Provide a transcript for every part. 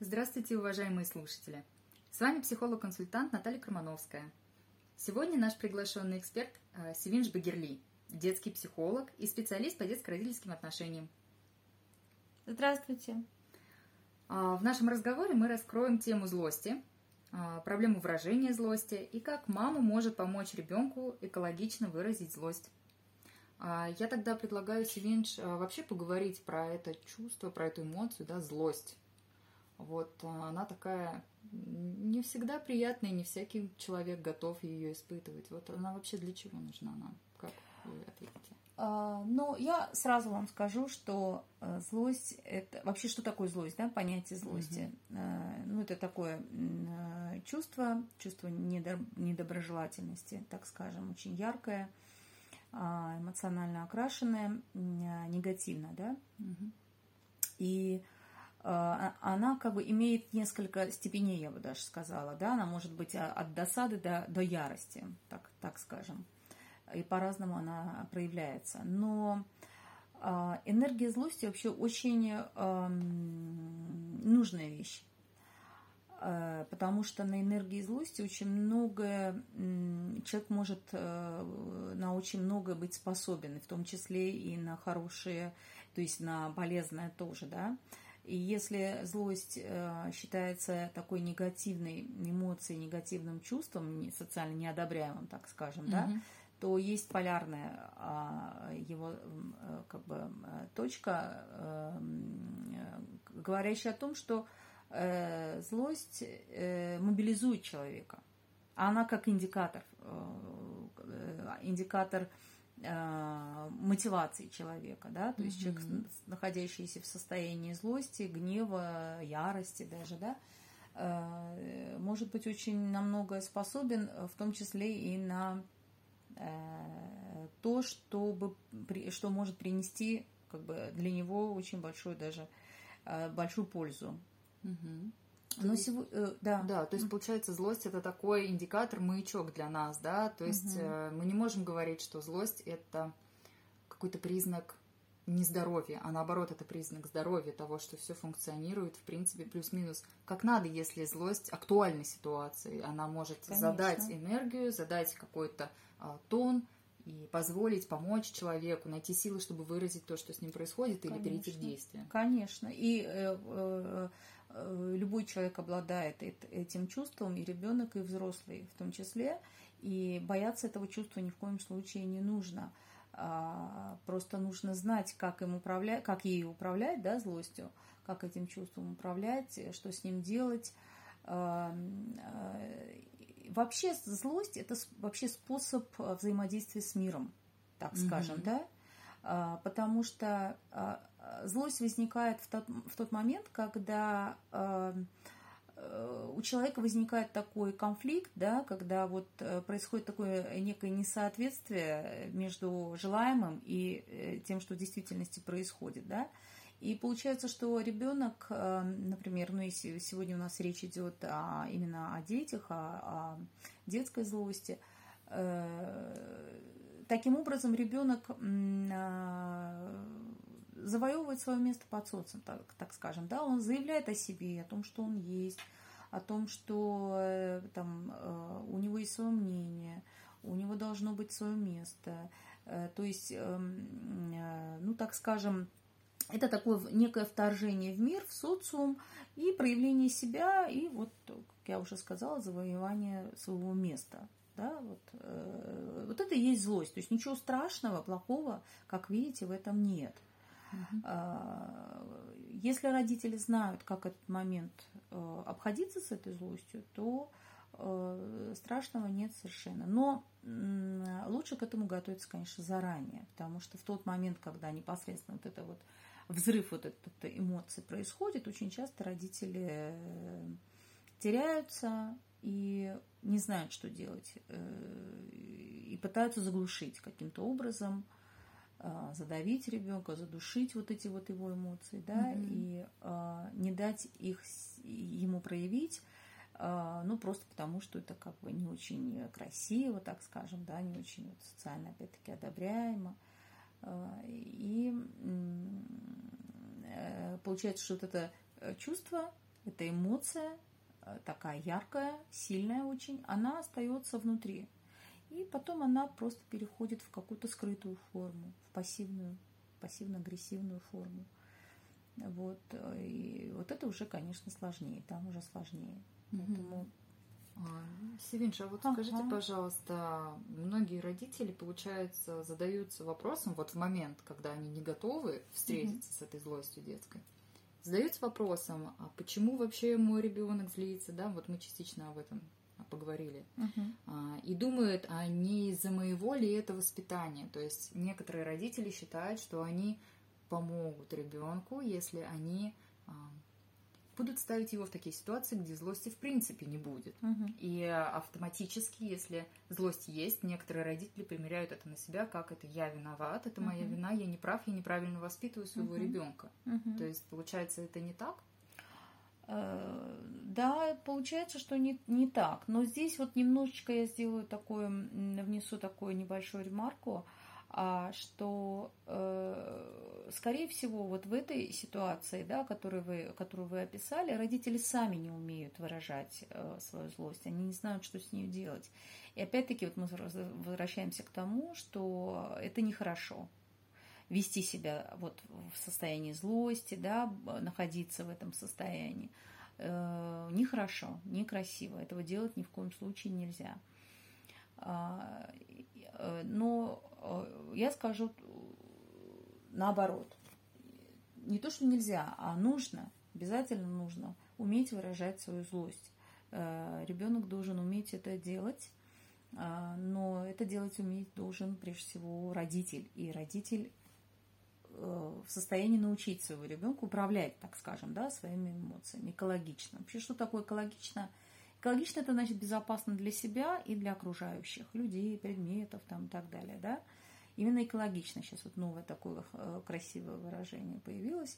Здравствуйте, уважаемые слушатели! С вами психолог-консультант Наталья Кромановская. Сегодня наш приглашенный эксперт э, Севинж Багерли, детский психолог и специалист по детско-родительским отношениям. Здравствуйте! А, в нашем разговоре мы раскроем тему злости, а, проблему выражения злости и как мама может помочь ребенку экологично выразить злость. А, я тогда предлагаю Севинж вообще поговорить про это чувство, про эту эмоцию, да, злость. Вот а, она такая не всегда приятная, не всякий человек готов ее испытывать. Вот она вообще для чего нужна нам? Как вы ответите? А, ну, я сразу вам скажу, что э, злость это вообще что такое злость, да, понятие злости. Угу. Ну, это такое э, чувство, чувство недоброжелательности, так скажем, очень яркое, а, эмоционально окрашенное, негативно, да. Угу. И Э, она как бы имеет несколько степеней, я бы даже сказала, да, она может быть от досады до, до ярости, так, так скажем, и по-разному она проявляется. Но э, энергия злости вообще очень эм, нужная вещь, э, потому что на энергии злости очень много, человек может на очень многое быть способен, в том числе и на хорошие, то есть на полезное тоже, да, и если злость э, считается такой негативной эмоцией, негативным чувством, социально неодобряемым, так скажем, угу. да, то есть полярная а, его э, как бы точка, э, говорящая о том, что злость мобилизует человека. Она как индикатор, индикатор мотивации человека, да, то есть mm-hmm. человек, находящийся в состоянии злости, гнева, ярости даже, да, э, может быть очень намного способен, в том числе и на э, то, чтобы, что может принести как бы для него очень большую даже большую пользу. Угу. Но сего... э, да. Да, то есть получается злость это такой индикатор, маячок для нас, да, то есть угу. э, мы не можем говорить, что злость это какой-то признак нездоровья, а наоборот это признак здоровья, того, что все функционирует, в принципе, плюс-минус как надо, если злость актуальной ситуации, она может Конечно. задать энергию, задать какой-то а, тон, и позволить помочь человеку найти силы, чтобы выразить то, что с ним происходит, Конечно. или перейти к действию. Конечно. И э, э, э, любой человек обладает этим чувством, и ребенок, и взрослый в том числе. И бояться этого чувства ни в коем случае не нужно. А, просто нужно знать, как им управлять, как ей управлять, да, злостью, как этим чувством управлять, что с ним делать а, вообще злость это вообще способ э, взаимодействия с миром, так скажем, mm-hmm. да, а, потому что злость возникает в тот, в тот момент, когда а, э, у человека возникает такой конфликт, да, когда вот э, происходит такое некое несоответствие между желаемым и тем, что в действительности происходит, да, и получается, что ребенок, э, например, ну если сегодня у нас речь идет о, именно о детях, о, о детской злости, э, таким образом ребенок э, завоевывает свое место под социум, так, так скажем, да, он заявляет о себе, о том, что он есть, о том, что там у него есть свое мнение, у него должно быть свое место, то есть, эм, ну так скажем, это такое некое вторжение в мир, в социум и проявление себя, и вот, как я уже сказала, завоевание своего места. Да, вот, э, вот это и есть злость. То есть ничего страшного, плохого, как видите, в этом нет. Угу. Если родители знают, как этот момент э, обходиться с этой злостью, то э, страшного нет совершенно. Но лучше к этому готовиться, конечно, заранее, потому что в тот момент, когда непосредственно вот это вот взрыв вот этот эмоций происходит, очень часто родители э, теряются и не знают, что делать, и пытаются заглушить каким-то образом, задавить ребенка, задушить вот эти вот его эмоции, да, mm-hmm. и не дать их ему проявить, ну, просто потому, что это как бы не очень красиво, так скажем, да, не очень вот социально, опять-таки, одобряемо. И э, получается, что вот это э, чувство эта эмоция э, такая яркая, сильная очень, она остается внутри. И потом она просто переходит в какую-то скрытую форму, в пассивную, пассивно-агрессивную форму. Вот. И вот это уже, конечно, сложнее, там уже сложнее. Угу. Поэтому а, Севинша, а вот ага. скажите, пожалуйста, многие родители, получается, задаются вопросом вот в момент, когда они не готовы встретиться угу. с этой злостью детской, задаются вопросом, а почему вообще мой ребенок злится, да, вот мы частично об этом поговорили, а, и думают, а не из-за моего ли это воспитания, то есть некоторые родители считают, что они помогут ребенку, если они а, будут ставить его в такие ситуации, где злости в принципе не будет. Угу. И автоматически, если злость есть, некоторые родители примеряют это на себя, как это я виноват, это моя угу. вина, я не прав, я неправильно воспитываю своего угу. ребенка. Угу. То есть, получается, это не так? Э, да, получается, что не, не так. Но здесь вот немножечко я сделаю такое, внесу такую небольшую ремарку. А, что, э, скорее всего, вот в этой ситуации, да, которую вы, которую вы описали, родители сами не умеют выражать э, свою злость, они не знают, что с ней делать. И опять-таки вот мы возвращаемся к тому, что это нехорошо вести себя вот в состоянии злости, да, находиться в этом состоянии. Э, нехорошо, некрасиво. Этого делать ни в коем случае нельзя. А, Э, но э, я скажу наоборот. Не то, что нельзя, а нужно, обязательно нужно уметь выражать свою злость. Э, Ребенок должен уметь это делать, но это делать уметь должен прежде всего родитель. И родитель в состоянии научить своего ребенка управлять, так скажем, да, своими эмоциями экологично. Вообще, что такое экологично – Экологично это значит безопасно для себя и для окружающих людей, предметов там, и так далее. Да? Именно экологично. Сейчас вот новое такое э, красивое выражение появилось.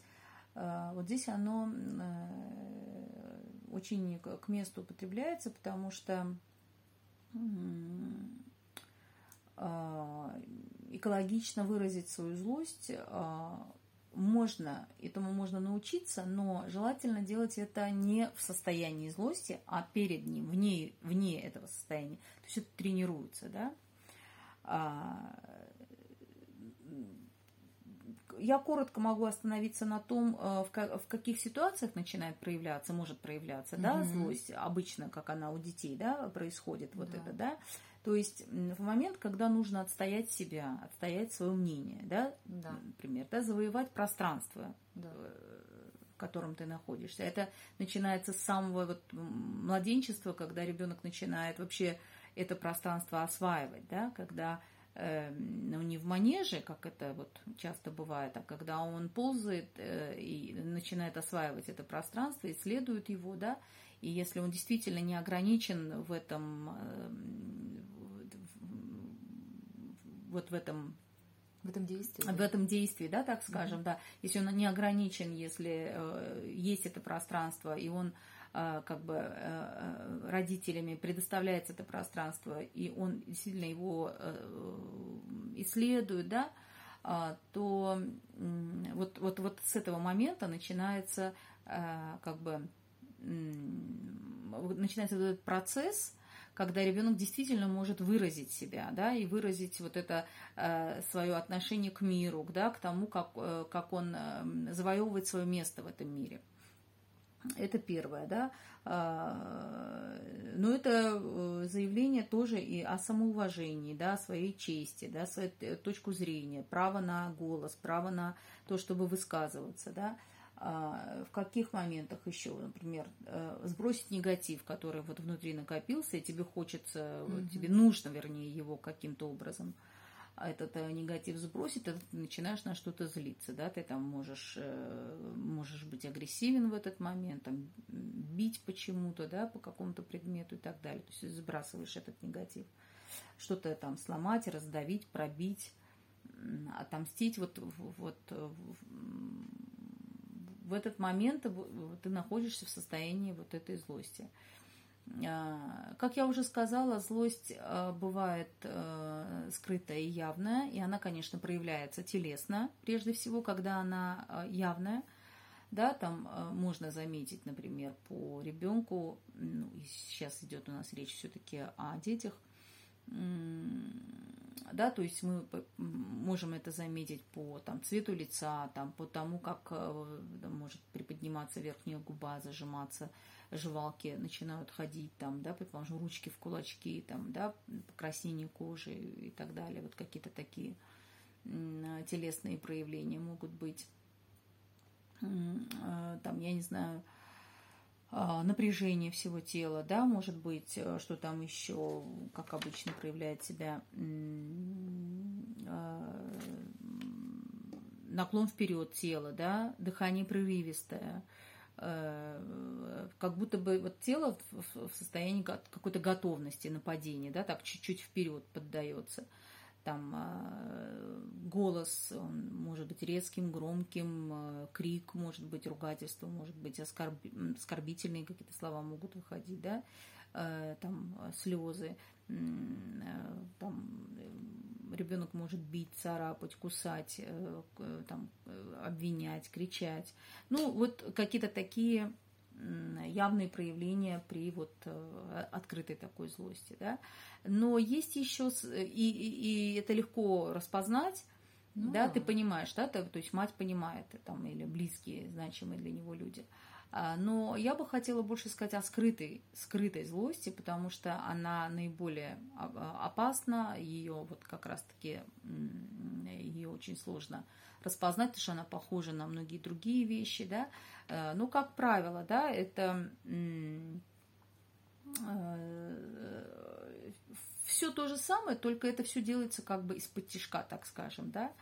Э, вот здесь оно э, очень к месту употребляется, потому что экологично выразить свою злость можно, этому можно научиться, но желательно делать это не в состоянии злости, а перед ним, вне, вне этого состояния. То есть это тренируется, да. А, я коротко могу остановиться на том, э, в каких ситуациях начинает проявляться, может проявляться, mm-hmm. да, злость, обычно, как она у детей, да, происходит, вот да. это, да. То есть в момент, когда нужно отстоять себя, отстоять свое мнение, да, да. например, да, завоевать пространство, да. в котором ты находишься. Это начинается с самого вот младенчества, когда ребенок начинает вообще это пространство осваивать, да, когда э, ну, не в манеже, как это вот часто бывает, а когда он ползает э, и начинает осваивать это пространство, исследует его, да, и если он действительно не ограничен в этом, э, вот в этом в этом действии. В этом действии, да, так скажем, mm-hmm. да. Если он не ограничен, если э, есть это пространство, и он э, как бы э, э родителями предоставляется это пространство, и он действительно его э, исследует, да, э, то э, вот, вот, вот с этого момента начинается э, как бы начинается вот этот процесс, когда ребенок действительно может выразить себя, да, и выразить вот это э, свое отношение к миру, да, к тому, как, э, как он э, завоевывает свое место в этом мире. Это первое, да. А, но это э, заявление тоже и о самоуважении, да, о своей чести, да, свою точку зрения, право на голос, право на то, чтобы высказываться, да. А, в каких моментах еще, например, э, сбросить негатив, который вот внутри накопился, и тебе хочется, mm-hmm. тебе нужно, вернее, его каким-то образом а этот э, негатив сбросить, ты начинаешь на что-то злиться, да, ты там можешь, э, можешь быть агрессивен в этот момент, там, бить почему-то, да, по какому-то предмету и так далее, то есть сбрасываешь этот негатив, что-то там сломать, раздавить, пробить, отомстить, вот, вот в этот момент ты находишься в состоянии вот этой злости. А, как я уже сказала, злость а, бывает а, скрытая и явная, и она, конечно, проявляется телесно, прежде всего, когда она явная. да, там э, можно заметить, например, по ребенку, ну, сейчас идет у нас речь все-таки о детях, да, то есть мы можем это заметить по там, цвету лица, там, по тому, как э, может приподниматься верхняя губа, зажиматься, жевалки начинают ходить, там, да, предположим, ручки в кулачки, там, да, покраснение кожи и так далее, вот какие-то такие телесные проявления могут быть. Э, там, я не знаю, напряжение всего тела, да, может быть, э, что там еще, как обычно, проявляет себя а, наклон вперед тела, да, дыхание прерывистое, э, как будто бы вот тело в состоянии какой-то готовности нападения, да, так чуть-чуть вперед поддается – там а, голос он может быть резким, громким, а, крик может быть, ругательство может быть, оскорб... оскорбительные какие-то слова могут выходить, да, а, там слезы, там ребенок может бить, царапать, кусать, э, там, э, обвинять, кричать. Ну, вот какие-то такие явные проявления при вот э, открытой такой злости, да. Но есть еще, и, и, и это легко распознать, ну, да, ты понимаешь, да, то, то есть мать понимает, там, или близкие, значимые для него люди. А, но я бы хотела больше сказать о скрытой, скрытой злости, потому что она наиболее опасна, ее вот как раз-таки, ее очень сложно распознать, потому что она похожа на многие другие вещи, да. Э, ну, как правило, да, это э, все то же самое, только это все делается как бы из-под тяжка, так скажем, да.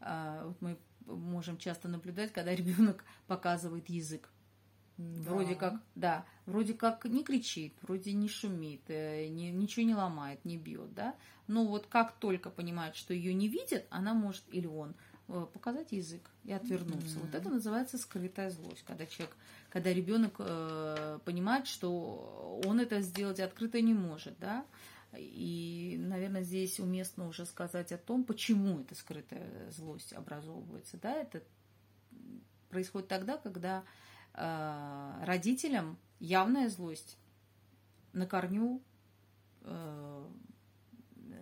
А, вот мы можем часто наблюдать, когда ребенок показывает язык. Да. Вроде как, да, вроде как не кричит, вроде не шумит, э, не, ничего не ломает, не бьет, да. Но вот как только понимает, что ее не видят, она может, или он, Э, показать язык и отвернуться. Mm-hmm. Вот это называется скрытая злость, когда человек, когда ребенок э, понимает, что он это сделать открыто не может, да. И, наверное, здесь уместно уже сказать о том, почему эта скрытая злость образовывается, да. Это происходит тогда, когда э, родителям явная злость на корню э,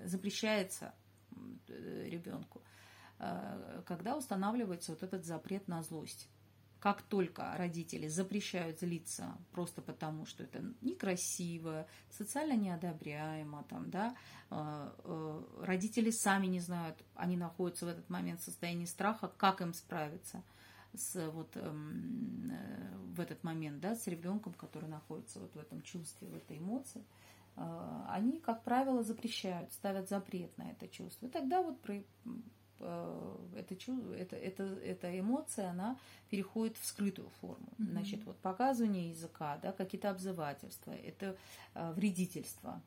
запрещается э, ребенку. Э, когда устанавливается вот этот запрет на злость. Как только родители запрещают злиться просто потому, что это некрасиво, социально неодобряемо, там, да, э, э, родители сами не знают, они находятся в этот момент в состоянии страха, как им справиться с, вот, эм, в этот момент да, с ребенком, который находится вот в этом чувстве, в этой эмоции, они, как правило, запрещают, ставят запрет на это чувство. И тогда вот это, это, это, эта эмоция, она переходит в скрытую форму. Mm-hmm. Значит, вот показывание языка, да, какие-то обзывательства, это э, вредительство,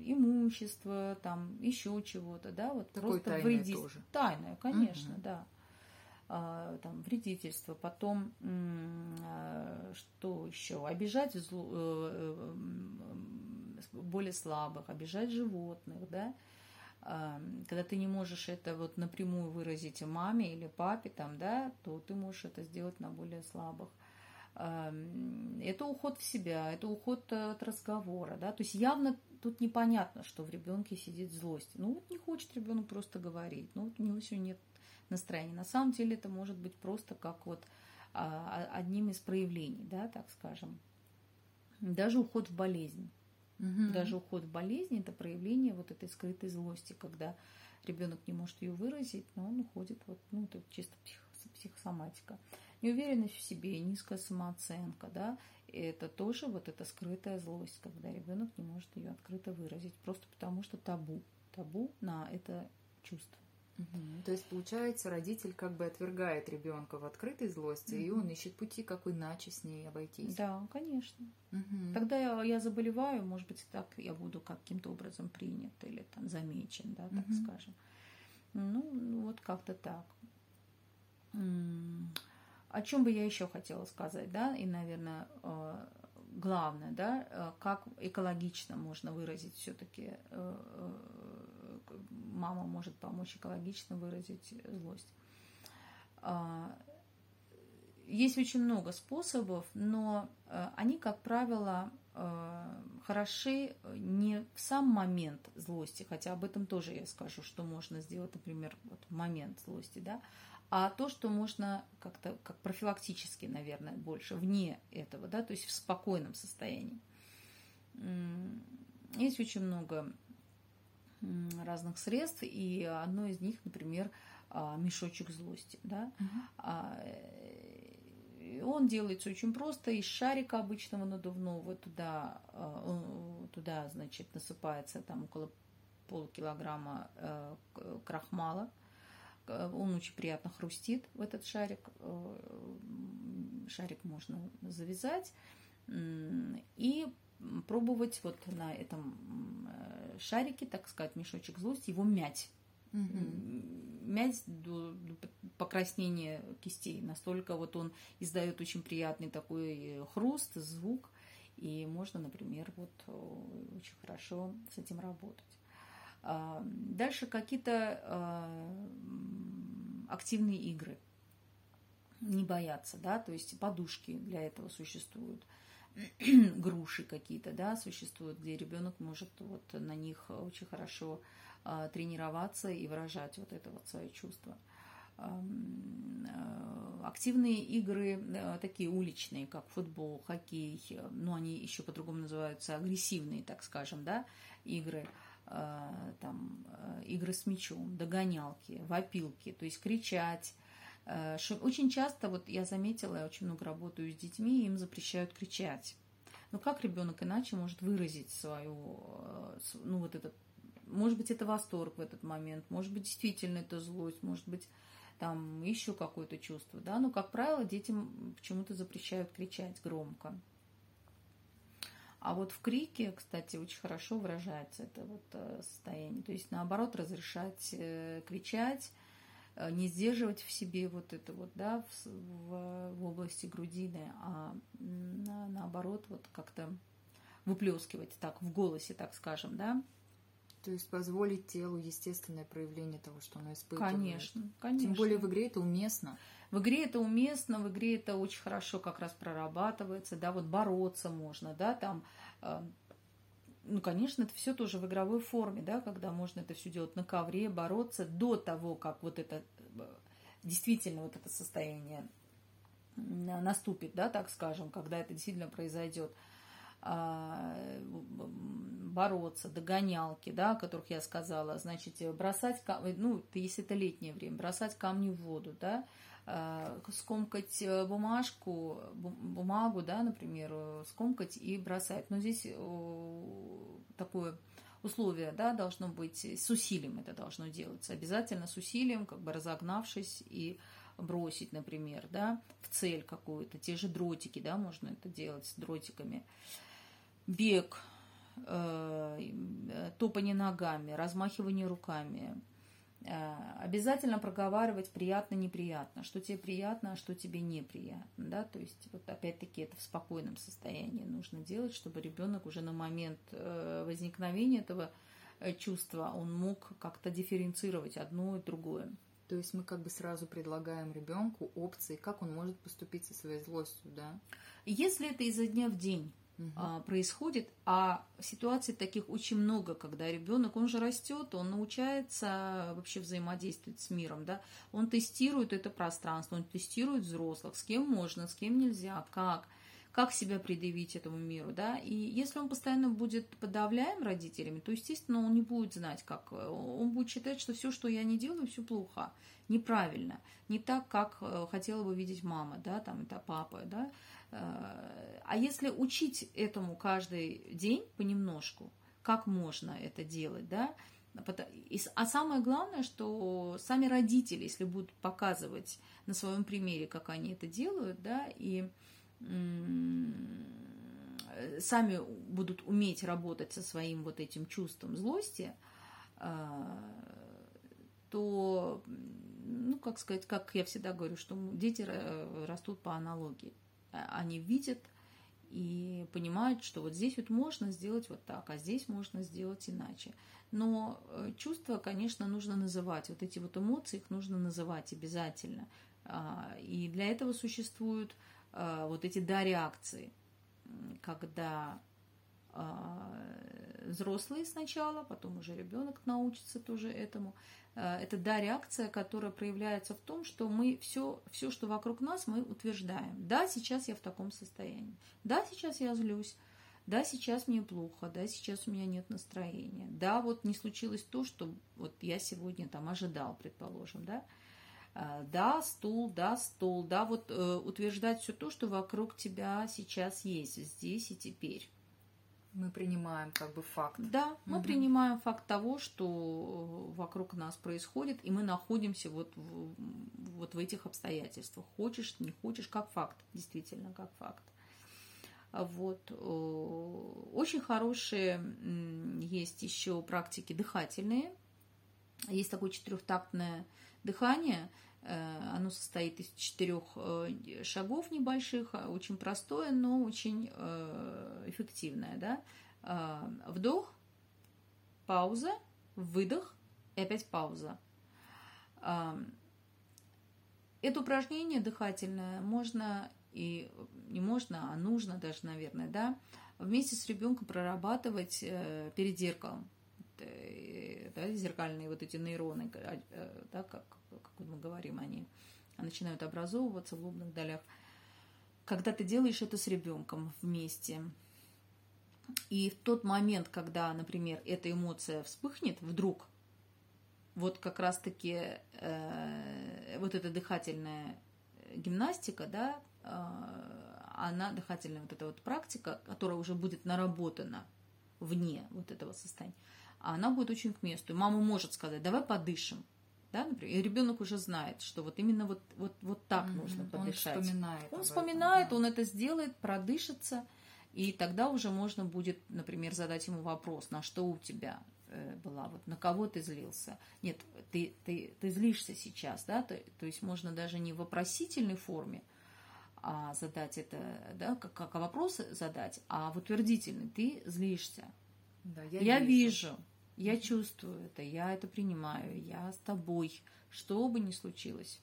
имущество, там, еще чего-то, да, вот Такое просто вредительство. Тоже. Тайное, конечно, mm-hmm. да. А, там, вредительство, потом, что еще, обижать зло, э, более слабых, обижать животных, да, когда ты не можешь это вот напрямую выразить маме или папе, там, да, то ты можешь это сделать на более слабых. Это уход в себя, это уход от разговора, да, то есть явно тут непонятно, что в ребенке сидит злость. Ну вот не хочет ребенок просто говорить, ну вот у него сегодня нет настроения. На самом деле это может быть просто как вот а, одним из проявлений, да, так скажем. Даже уход в болезнь. Угу. Даже уход в болезни это проявление вот этой скрытой злости, когда ребенок не может ее выразить, но он уходит вот, ну, это чисто псих, психосоматика. Неуверенность в себе, низкая самооценка, да, это тоже вот эта скрытая злость, когда ребенок не может ее открыто выразить, просто потому что табу, табу на это чувство. Угу. То есть, получается, родитель как бы отвергает ребенка в открытой злости, угу. и он ищет пути, как иначе с ней обойтись. Да, конечно. Угу. Тогда я, я заболеваю, может быть, так я буду каким-то образом принят или там замечен, да, так угу. скажем. Ну, вот как-то так. О чем бы я еще хотела сказать, да, и, наверное, э, главное, да, э, как экологично можно выразить все-таки э, мама может помочь экологично выразить злость. А, есть очень много способов, но э, они, как правило, э, хороши не в сам момент злости, хотя об этом тоже я скажу, что можно сделать, например, вот в момент злости, да, а то, что можно как-то как профилактически, наверное, больше вне этого, да, то есть в спокойном состоянии. Есть очень много разных средств, и одно из них, например, а, мешочек злости, да. Uh-huh. Он делается очень просто из шарика обычного надувного туда, а, туда, значит, насыпается там около полукилограмма э, крахмала, он очень приятно хрустит в этот шарик. Э, шарик можно завязать и пробовать вот на этом э, шарике, так сказать, мешочек злости, его мять. Угу. Мять до, до покраснения кистей. Настолько вот он издает очень приятный такой хруст, звук. И можно, например, вот э, очень хорошо с этим работать. А, дальше какие-то а, активные игры. Не бояться, да, то есть подушки для этого существуют. груши какие-то, да, существуют, где ребенок может вот на них очень хорошо а, тренироваться и выражать вот это вот свое чувство. Активные игры, такие уличные, как футбол, хоккей, ну, они еще по-другому называются агрессивные, так скажем, да, игры – Э, там, э, игры с мячом, догонялки, вопилки, то есть кричать. Э, очень часто, вот я заметила, я очень много работаю с детьми, им запрещают кричать. Но как ребенок иначе может выразить свою, ну вот этот, может быть, это восторг в этот момент, может быть, действительно это злость, может быть, там еще какое-то чувство, да, но, как правило, детям почему-то запрещают кричать громко. А вот в крике, кстати, очень хорошо выражается это вот э, состояние. То есть, наоборот, разрешать э, кричать, э, не сдерживать в себе вот это вот, да, в, в, в области грудины, а на, наоборот, вот как-то выплескивать так в голосе, так скажем, да. То есть позволить телу естественное проявление того, что оно испытывает. Конечно, конечно. Тем более в игре это уместно. В игре это уместно, в игре это очень хорошо как раз прорабатывается, да, вот бороться можно, да, там, э, ну, конечно, это все тоже в игровой форме, да, когда можно это все делать на ковре, бороться до того, как вот это э, действительно вот это состояние наступит, да, так скажем, когда это действительно произойдет а, бороться, догонялки, да, о которых я сказала, значит, бросать, ну, если это летнее время, бросать камни в воду, да, скомкать э, бумажку, бумагу, да, например, э, скомкать и бросать. Но здесь такое условие, да, должно быть с усилием это должно делаться. Обязательно с усилием, как бы разогнавшись и бросить, например, да, в цель какую-то. Те же дротики, да, можно это делать с дротиками. Бег, э, топание ногами, размахивание руками – Э, обязательно проговаривать приятно-неприятно, что тебе приятно, а что тебе неприятно, да, то есть вот опять-таки это в спокойном состоянии нужно делать, чтобы ребенок уже на момент э, возникновения этого э, чувства он мог как-то дифференцировать одно и другое. То есть мы как бы сразу предлагаем ребенку опции, как он может поступить со своей злостью, да? Если это изо дня в день, угу. происходит, а ситуаций таких очень много, когда ребенок, он же растет, он научается вообще взаимодействовать с миром, да, он тестирует это пространство, он тестирует взрослых, с кем можно, с кем нельзя, как, как себя предъявить этому миру, да, и если он постоянно будет подавляем родителями, то, естественно, он не будет знать, как, он будет считать, что все, что я не делаю, все плохо, неправильно, не так, как э, хотела бы видеть мама, да, там, это папа, да, а если учить этому каждый день понемножку, как можно это делать, да, а самое главное, что сами родители, если будут показывать на своем примере, как они это делают, да, и сами будут уметь работать со своим вот этим чувством злости, э, то, ну, как сказать, как я всегда говорю, что дети растут по аналогии. Э, они видят и понимают, что вот здесь вот можно сделать вот так, а здесь можно сделать иначе. Но э, чувства, конечно, нужно называть. Вот эти вот эмоции, их нужно называть обязательно. И для этого существуют вот эти да-реакции, когда взрослые сначала, потом уже ребенок научится тоже этому. Это да, реакция, которая проявляется в том, что мы все, все, что вокруг нас, мы утверждаем. Да, сейчас я в таком состоянии. Да, сейчас я злюсь. Да, сейчас мне плохо, да, сейчас у меня нет настроения. Да, вот не случилось то, что вот я сегодня там ожидал, предположим, да. А, да, стул, да, стол, да, вот э, утверждать все то, что вокруг тебя сейчас есть, здесь и теперь. Мы принимаем как бы факт. Да, мы угу. принимаем факт того, что вокруг нас происходит, и мы находимся вот в, вот в этих обстоятельствах. Хочешь, не хочешь, как факт, действительно, как факт. Вот. Очень хорошие есть еще практики дыхательные. Есть такое четырехтактное дыхание. Э, оно состоит из четырех э, шагов небольших, очень простое, но очень э, эффективное. Да? Вдох, пауза, выдох и опять пауза. Это упражнение дыхательное можно и не можно, а нужно даже, наверное, да, вместе с ребенком прорабатывать перед зеркалом. Да, зеркальные вот эти нейроны, да, как, как мы говорим, они начинают образовываться в лобных долях. Когда ты делаешь это с ребенком вместе, и в тот момент, когда, например, эта эмоция вспыхнет вдруг, вот как раз-таки э, вот эта дыхательная гимнастика, да, а, она дыхательная вот эта вот практика, которая уже будет наработана вне вот этого состояния, она будет очень к месту. И мама может сказать, давай подышим. Да, например, и ребенок уже знает, что вот именно вот, вот, вот так mm-hmm. нужно подышать. Он вспоминает. Он вспоминает, да. он это сделает, продышится, и тогда уже можно будет, например, задать ему вопрос, на что у тебя э, была, вот на кого ты злился. Нет, ты, ты, ты злишься сейчас, да, то, то есть можно даже не в вопросительной форме, а, задать это, да, как, как вопрос задать, а в утвердительный ты злишься. Да, я, я вижу. вижу, я чувствую это, я это принимаю, я с тобой, что бы ни случилось.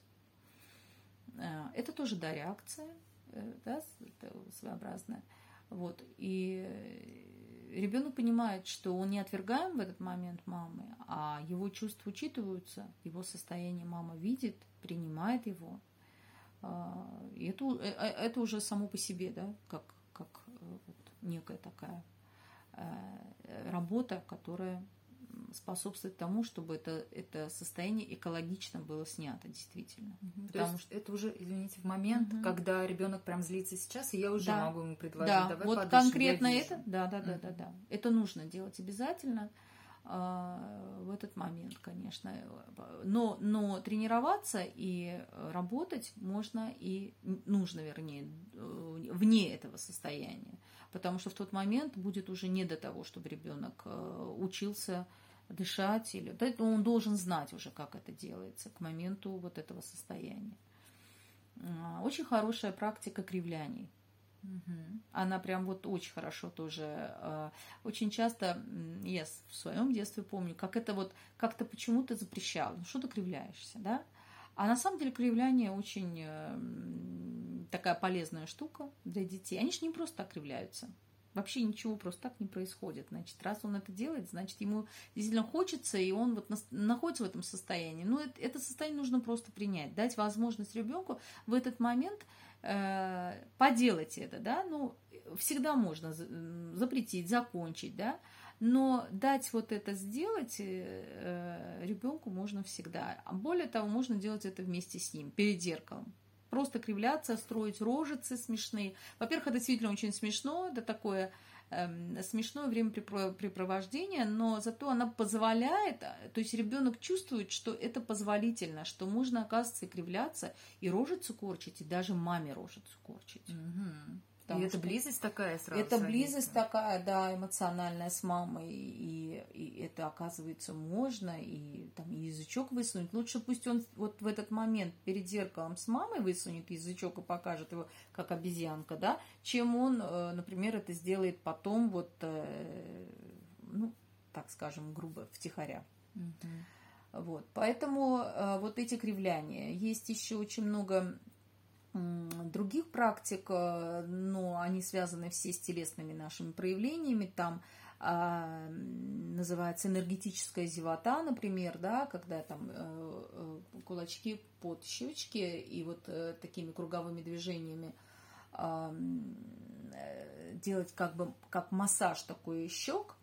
А, это тоже, да, реакция, э, да, своеобразная. Вот, и ребенок понимает, что он не отвергаем в этот момент мамы, а его чувства учитываются, его состояние мама видит, принимает его – а, и это, э, э, это уже само по себе, да, как, как э, вот некая такая работа, которая способствует тому, чтобы это, это состояние экологично было снято, действительно. Угу. Потому То есть что это уже, извините, в момент, угу. когда ребенок прям злится сейчас, и я уже да. могу ему предложить, да. давай вот подышим, конкретно это, да, да, да, угу. да, да. Это нужно делать обязательно. А, в этот момент, конечно. Но, но тренироваться и работать можно и нужно, вернее, вне этого состояния. Потому что в тот момент будет уже не до того, чтобы ребенок э, учился дышать или он должен знать уже, как это делается к моменту вот этого состояния. А, очень хорошая практика кривляний. Она прям вот очень хорошо тоже. А, очень часто я в своем детстве помню, как это вот как-то почему-то запрещал. Ну что ты кривляешься, да? А на самом деле кривляние очень э, такая полезная штука для детей. Они же не просто так кривляются. Вообще ничего просто так не происходит. Значит, раз он это делает, значит, ему действительно хочется, и он вот находится в этом состоянии. Ну, это, это состояние нужно просто принять, дать возможность ребенку в этот момент Э, поделать это, да, ну, всегда можно запретить, закончить, да, но дать вот это сделать э, ребенку можно всегда. Более того, можно делать это вместе с ним, перед зеркалом. Просто кривляться, строить рожицы смешные. Во-первых, это действительно очень смешно, это такое Эм, смешное времяпрепровождение, но зато она позволяет, то есть ребенок чувствует, что это позволительно, что можно, оказывается, кривляться и рожицу корчить, и даже маме рожицу корчить. Угу. И это близость такая сразу. Это близость такая, да, эмоциональная с мамой, и, и это оказывается можно, и там язычок высунуть. Лучше пусть он вот в этот момент перед зеркалом с мамой высунет язычок и покажет его как обезьянка, да, чем он, э, например, это сделает потом вот, э, ну, так скажем, грубо, втихаря. Угу. Вот, поэтому э, вот эти кривляния. Есть еще очень много других практик, э, но они связаны все с телесными нашими проявлениями. Там а, называется энергетическая зевота, например, да, когда там э, э, кулачки под щечки и вот э, такими круговыми движениями а, делать как бы как массаж такой щек,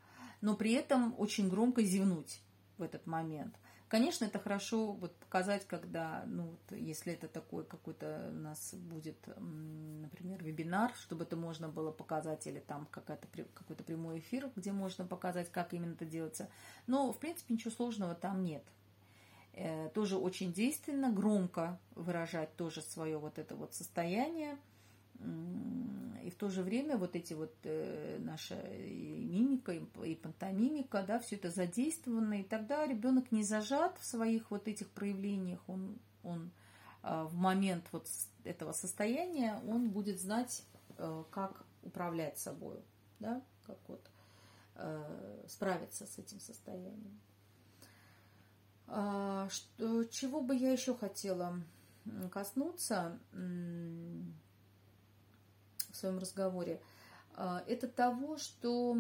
но при этом очень громко зевнуть в этот момент. Конечно, это хорошо вот показать, когда, ну, вот, если это такой какой-то у нас будет, например, вебинар, чтобы это можно было показать, или там какой-то прямой эфир, где можно показать, как именно это делается. Но, в принципе, ничего сложного там нет. Э, тоже очень действенно, громко выражать тоже свое вот это вот состояние – и в то же время вот эти вот э, наша и мимика и пантомимика, да, все это задействовано, и тогда ребенок не зажат в своих вот этих проявлениях, он, он э, в момент вот этого состояния он будет знать, э, как управлять собой, да, как вот э, справиться с этим состоянием. А, что, чего бы я еще хотела коснуться? Своем разговоре, а, это того, что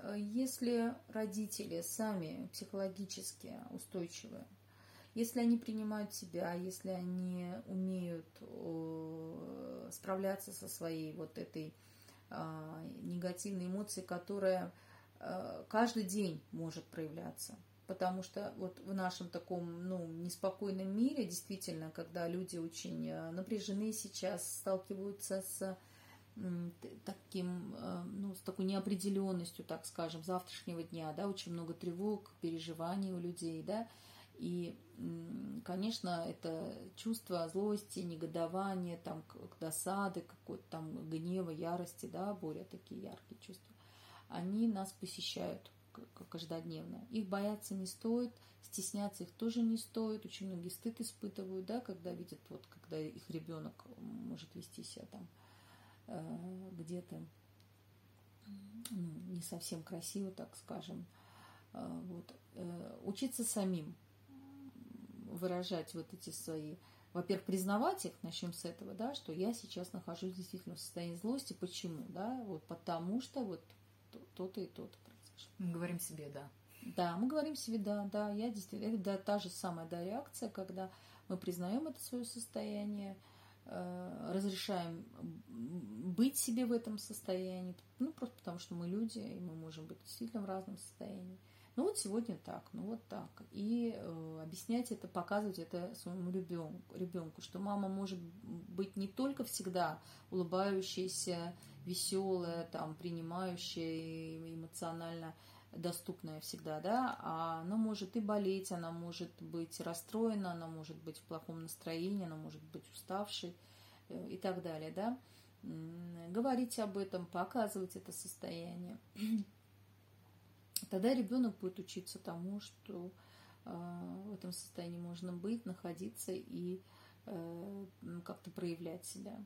а, если родители сами психологически устойчивые, если они принимают себя, если они умеют справляться со своей вот этой а, негативной эмоцией, которая каждый день может проявляться. Потому что вот в нашем таком ну, неспокойном мире, действительно, когда люди очень напряжены сейчас, сталкиваются с таким, э, ну, с такой неопределенностью, так скажем, завтрашнего дня, да, очень много тревог, переживаний у людей, да, и, конечно, это чувство злости, негодования, там, досады, какой-то там гнева, ярости, да, более такие яркие чувства, они нас посещают каждодневно. Их бояться не стоит, стесняться их тоже не стоит. Очень многие стыд испытывают, да, когда видят, вот, когда их ребенок может вести себя там где-то ну, не совсем красиво, так скажем. Э, вот. Э, учиться самим выражать вот эти свои, во-первых, признавать их, начнем с этого, да, что я сейчас нахожусь действительно в состоянии злости. Почему? Да, вот потому что вот то-то и то-то произошло. Мы говорим себе да. Да, мы говорим себе да, да, я действительно, это да, та же самая да, реакция, когда мы признаем это свое состояние, Э, разрешаем быть себе в этом состоянии, ну, просто потому что мы люди, и мы можем быть действительно в разном состоянии. Ну, вот сегодня так, ну, вот так. И э, объяснять это, показывать это своему ребенку, ребенку, что мама может быть не только всегда улыбающаяся, веселая, там, принимающая, эмоционально доступная всегда, да, а она может и болеть, она может быть расстроена, она может быть в плохом настроении, она может быть уставшей э, и так далее, да. Говорить об этом, показывать это состояние. Тогда ребенок будет учиться тому, что э, в этом состоянии можно быть, находиться и э, как-то проявлять себя.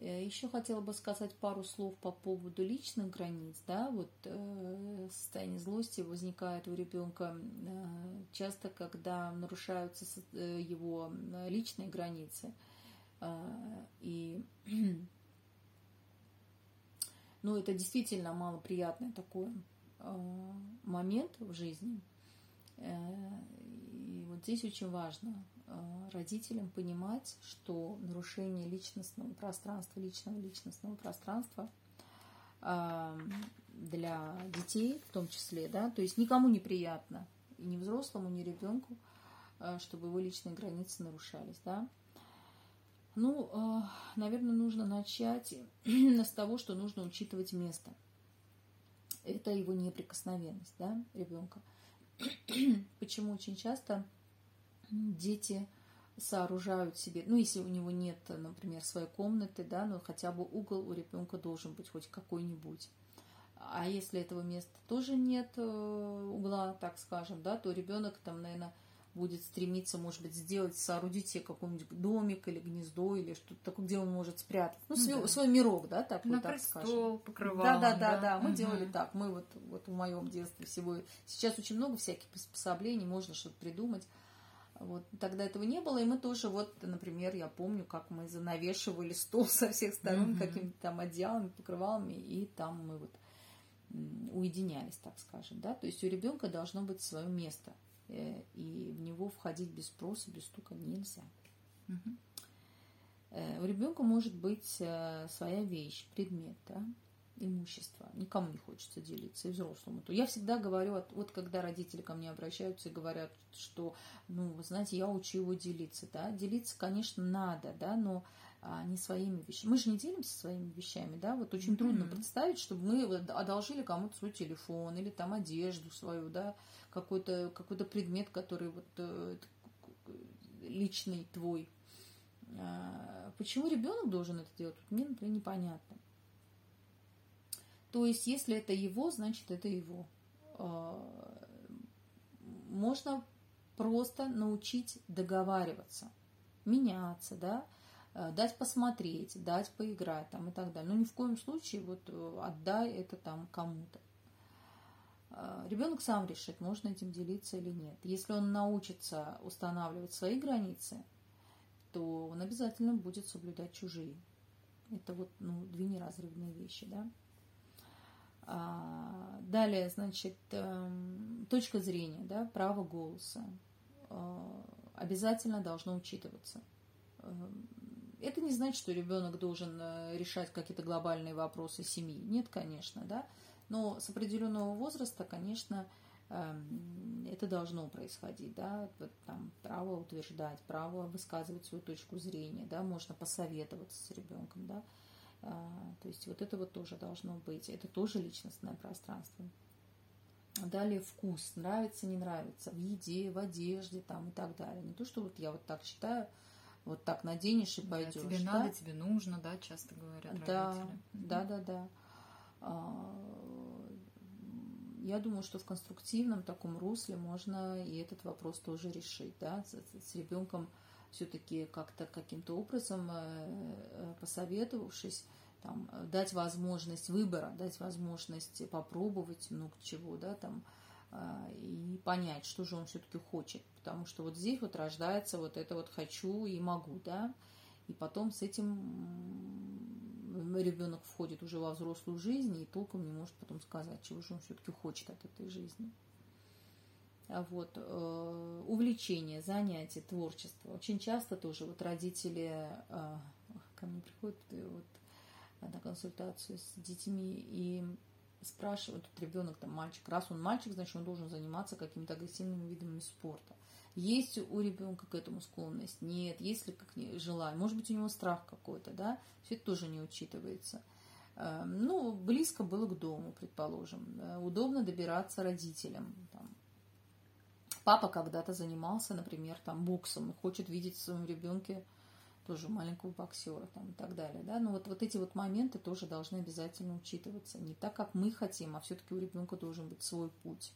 Э, Еще хотела бы сказать пару слов по поводу личных границ. Да? Вот э, состояние злости возникает у ребенка э, часто, когда нарушаются э, его личные границы. Э, и ну, это действительно малоприятный такой э, момент в жизни. Э, и вот здесь очень важно Э, родителям понимать, что нарушение личностного пространства, личного личностного пространства э, для детей в том числе, да, то есть никому неприятно, и ни взрослому, ни ребенку, э, чтобы его личные границы нарушались, да. Ну, наверное, нужно начать с того, что нужно учитывать место. Это его неприкосновенность, да, ребенка. Почему очень часто дети сооружают себе, ну, если у него нет, например, своей комнаты, да, но хотя бы угол у ребенка должен быть хоть какой-нибудь. А если этого места тоже нет, э, угла, так скажем, да, то ребенок там, наверное, будет стремиться, может быть, сделать, соорудить себе какой-нибудь домик или гнездо, или что-то такое, где он может спрятать. Ну, ну свой, да. свой мирок, да, такой, На так престол, скажем. покрывал. Да, да, да, да, мы угу. делали так. Мы вот, вот в моем детстве всего... Сейчас очень много всяких приспособлений, можно что-то придумать. Вот, тогда этого не было, и мы тоже, вот, например, я помню, как мы занавешивали стол со всех сторон mm-hmm. какими-то там одеялами, покрывалами, и там мы вот уединялись, так скажем, да, то есть у ребенка должно быть свое место, э, и в него входить без спроса, без стука нельзя. Mm-hmm. У ребенка может быть э, своя вещь, предмет, да, имущество. Никому не хочется делиться, и взрослому. То я всегда говорю, вот когда родители ко мне обращаются и говорят, что, ну, вы знаете, я учу его делиться, да, делиться, конечно, надо, да, но а, не своими вещами. Мы же не делимся своими вещами, да, вот очень mm-hmm. трудно представить, чтобы мы одолжили кому-то свой телефон или там одежду свою, да, какой-то какой предмет, который вот э, личный твой. А, почему ребенок должен это делать? Мне, например, непонятно. То есть, если это его, значит, это его. А, можно просто научить договариваться, меняться, да, а, дать посмотреть, дать поиграть там и так далее. Но ни в коем случае вот э, отдай это там кому-то. А, Ребенок сам решит, можно этим делиться или нет. Если он научится устанавливать свои границы, то он обязательно будет соблюдать чужие. Это вот ну, две неразрывные вещи, да. А, далее, значит, эм, точка зрения, да, право голоса э, обязательно должно учитываться. Эм, это не значит, что ребенок должен э, решать какие-то глобальные вопросы семьи. Нет, конечно, да. Но с определенного возраста, конечно, эм, это должно происходить, да, там право утверждать, право высказывать свою точку зрения, да, можно посоветоваться с ребенком, да, то есть вот это вот тоже должно быть. Это тоже личностное пространство. Далее вкус. Нравится, не нравится. В еде, в одежде там и так далее. Не то, что вот я вот так считаю, вот так наденешь и пойдешь. Да, тебе да? надо, тебе нужно, да, часто говорят да, родители. Да, да, да. А, я думаю, что в конструктивном таком русле можно и этот вопрос тоже решить, да, с, с ребенком все-таки как-то каким-то образом э, э, посоветовавшись, там, дать возможность выбора, дать возможность попробовать много чего, да, там, э, и понять, что же он все-таки хочет. Потому что вот здесь вот рождается вот это вот хочу и могу, да, и потом с этим ребенок входит уже во взрослую жизнь и толком не может потом сказать, чего же он все-таки хочет от этой жизни. А вот, э, увлечение, занятия, творчество. Очень часто тоже вот родители э, ко мне приходят э, вот, на консультацию с детьми и спрашивают, вот ребенок там мальчик, раз он мальчик, значит он должен заниматься какими-то агрессивными видами спорта. Есть у ребенка к этому склонность? Нет. Есть ли как желание? Может быть, у него страх какой-то, да? Все это тоже не учитывается. Ну, близко было к дому, предположим. Удобно добираться родителям. Там, Папа когда-то занимался, например, там боксом и хочет видеть в своем ребенке тоже маленького боксера там, и так далее. Да? Но вот, вот эти вот моменты тоже должны обязательно учитываться. Не так, как мы хотим, а все-таки у ребенка должен быть свой путь.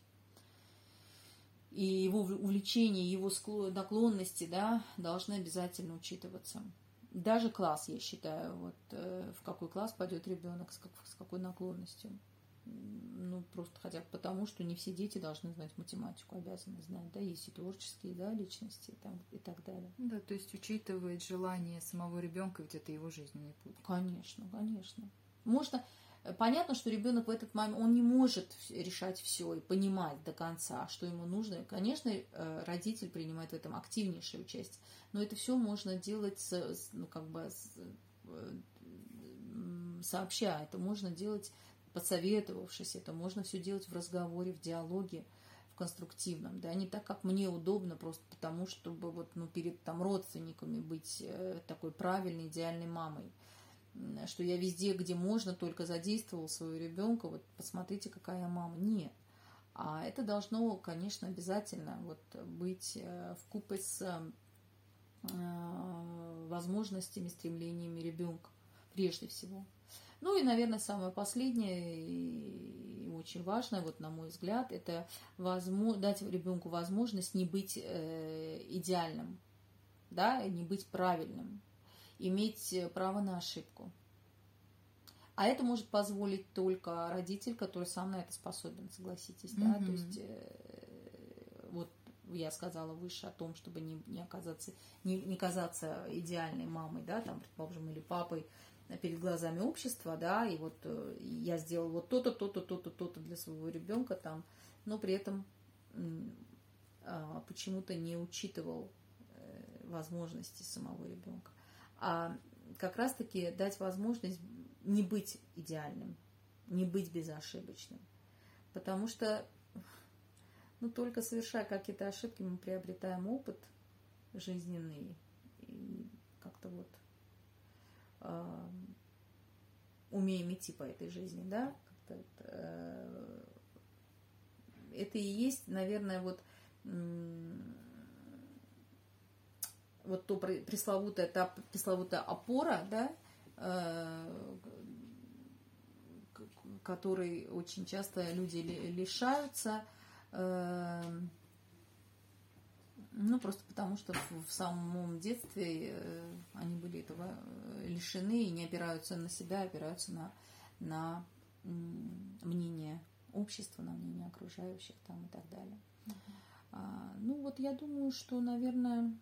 И его увлечения, его наклонности да, должны обязательно учитываться. Даже класс, я считаю, вот, э, в какой класс пойдет ребенок, с какой наклонностью ну, просто хотя бы потому, что не все дети должны знать математику, обязаны знать, да, есть и творческие, да, личности и, там, и так далее. Да, то есть учитывает желание самого ребенка, ведь это его жизненный путь. Конечно, конечно. Можно, понятно, что ребенок в этот момент, он не может решать все и понимать до конца, что ему нужно. Конечно, э, родитель принимает в этом активнейшее участие, но это все можно делать, с, ну, как бы, с, э, сообща, это можно делать посоветовавшись, это можно все делать в разговоре, в диалоге, в конструктивном, да, не так, как мне удобно, просто потому, чтобы вот, ну, перед там родственниками быть э, такой правильной, идеальной мамой, что я везде, где можно, только задействовал своего ребенка, вот посмотрите, какая я мама. Нет. А это должно, конечно, обязательно вот быть э, в купе с э, возможностями, стремлениями ребенка, прежде всего. Ну и, наверное, самое последнее и очень важное, вот на мой взгляд, это возможно, дать ребенку возможность не быть э, идеальным, да, не быть правильным, иметь право на ошибку. А это может позволить только родитель, который сам на это способен, согласитесь, да, mm-hmm. то есть э, вот я сказала выше о том, чтобы не, не оказаться, не, не казаться идеальной мамой, да, там, предположим, или папой перед глазами общества, да, и вот э, я сделал вот то-то, то-то, то-то, то-то для своего ребенка там, но при этом э, почему-то не учитывал э, возможности самого ребенка. А как раз-таки дать возможность не быть идеальным, не быть безошибочным. Потому что ну, только совершая какие-то ошибки, мы приобретаем опыт жизненный и как-то вот э, умеем идти по этой жизни, да? Э, это и есть, наверное, вот вот то пресловутая, та пресловутая опора, да, э, которой очень часто люди лишаются, Эм, ну, просто потому что в, самом детстве э, они были этого э, лишены и не опираются на себя, опираются на, на мнение общества, на мнение окружающих там и так далее. А, ну, вот я думаю, что, наверное,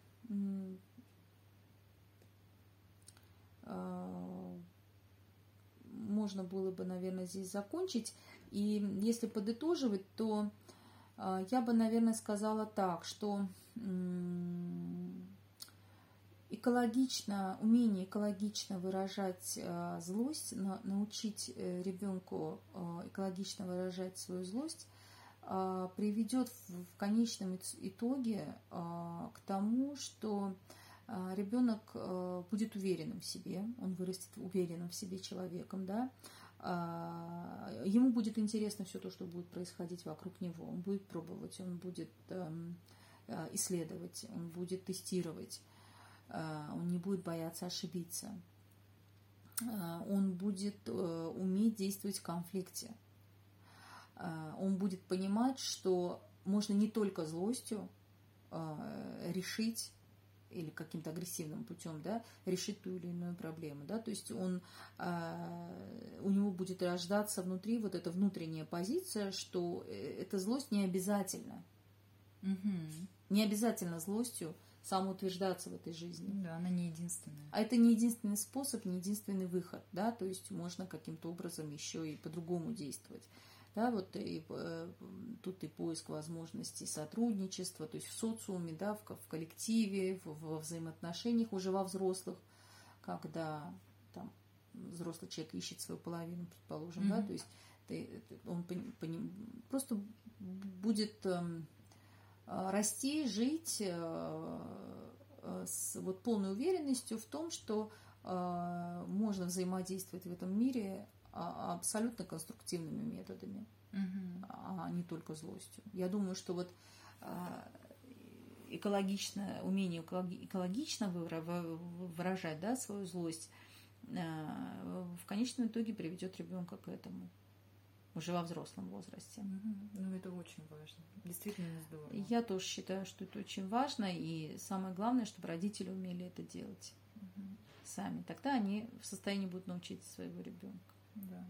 а, можно было бы, наверное, здесь закончить. И если подытоживать, то а, я бы, наверное, сказала так, что экологично, умение экологично выражать а, злость, научить э, ребенку а, экологично выражать свою злость, приведет в конечном итоге к тому, что ребенок будет уверенным в себе, он вырастет уверенным в себе человеком, да, а, ему будет интересно все то, что будет происходить вокруг него. Он будет пробовать, он будет эм, э, исследовать, он будет тестировать, э, он не будет бояться ошибиться. Э, он будет уметь действовать в конфликте. Он будет понимать, что можно не только злостью решить или каким-то агрессивным путем, да, решить ту или иную проблему, да, то есть он, э, у него будет рождаться внутри вот эта внутренняя позиция, что э, эта злость не обязательно, угу. не обязательно злостью самоутверждаться в этой жизни. Да, она не единственная. А это не единственный способ, не единственный выход, да, то есть можно каким-то образом еще и по-другому действовать. Да, вот и, э, тут и поиск возможностей сотрудничества, то есть в социуме, да, в, в коллективе, в, во взаимоотношениях уже во взрослых, когда там взрослый человек ищет свою половину, предположим, mm-hmm. да, то есть ты, он по, по, просто будет э, расти, жить э, э, с вот полной уверенностью в том, что э, можно взаимодействовать в этом мире абсолютно конструктивными методами, угу. а не только злостью. Я думаю, что вот а, экологично, умение экологично выражать да, свою злость а, в конечном итоге приведет ребенка к этому уже во взрослом возрасте. Ну, это очень важно. Действительно здорово. Я тоже считаю, что это очень важно, и самое главное, чтобы родители умели это делать угу. сами. Тогда они в состоянии будут научить своего ребенка. Да.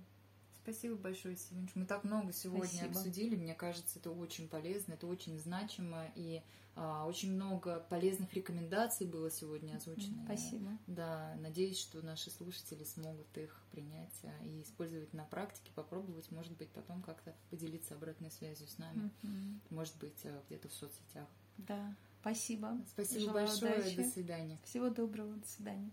Спасибо большое, Севинч. Мы так много сегодня Спасибо. обсудили. Мне кажется, это очень полезно, это очень значимо. И а, очень много полезных рекомендаций было сегодня озвучено. Спасибо. Я, да, надеюсь, что наши слушатели смогут их принять а, и использовать на практике, попробовать, может быть, потом как-то поделиться обратной связью с нами. Mm-hmm. Может быть, а, где-то в соцсетях. Да. Спасибо. Спасибо Желаю большое. Удачи. До свидания. Всего доброго. До свидания.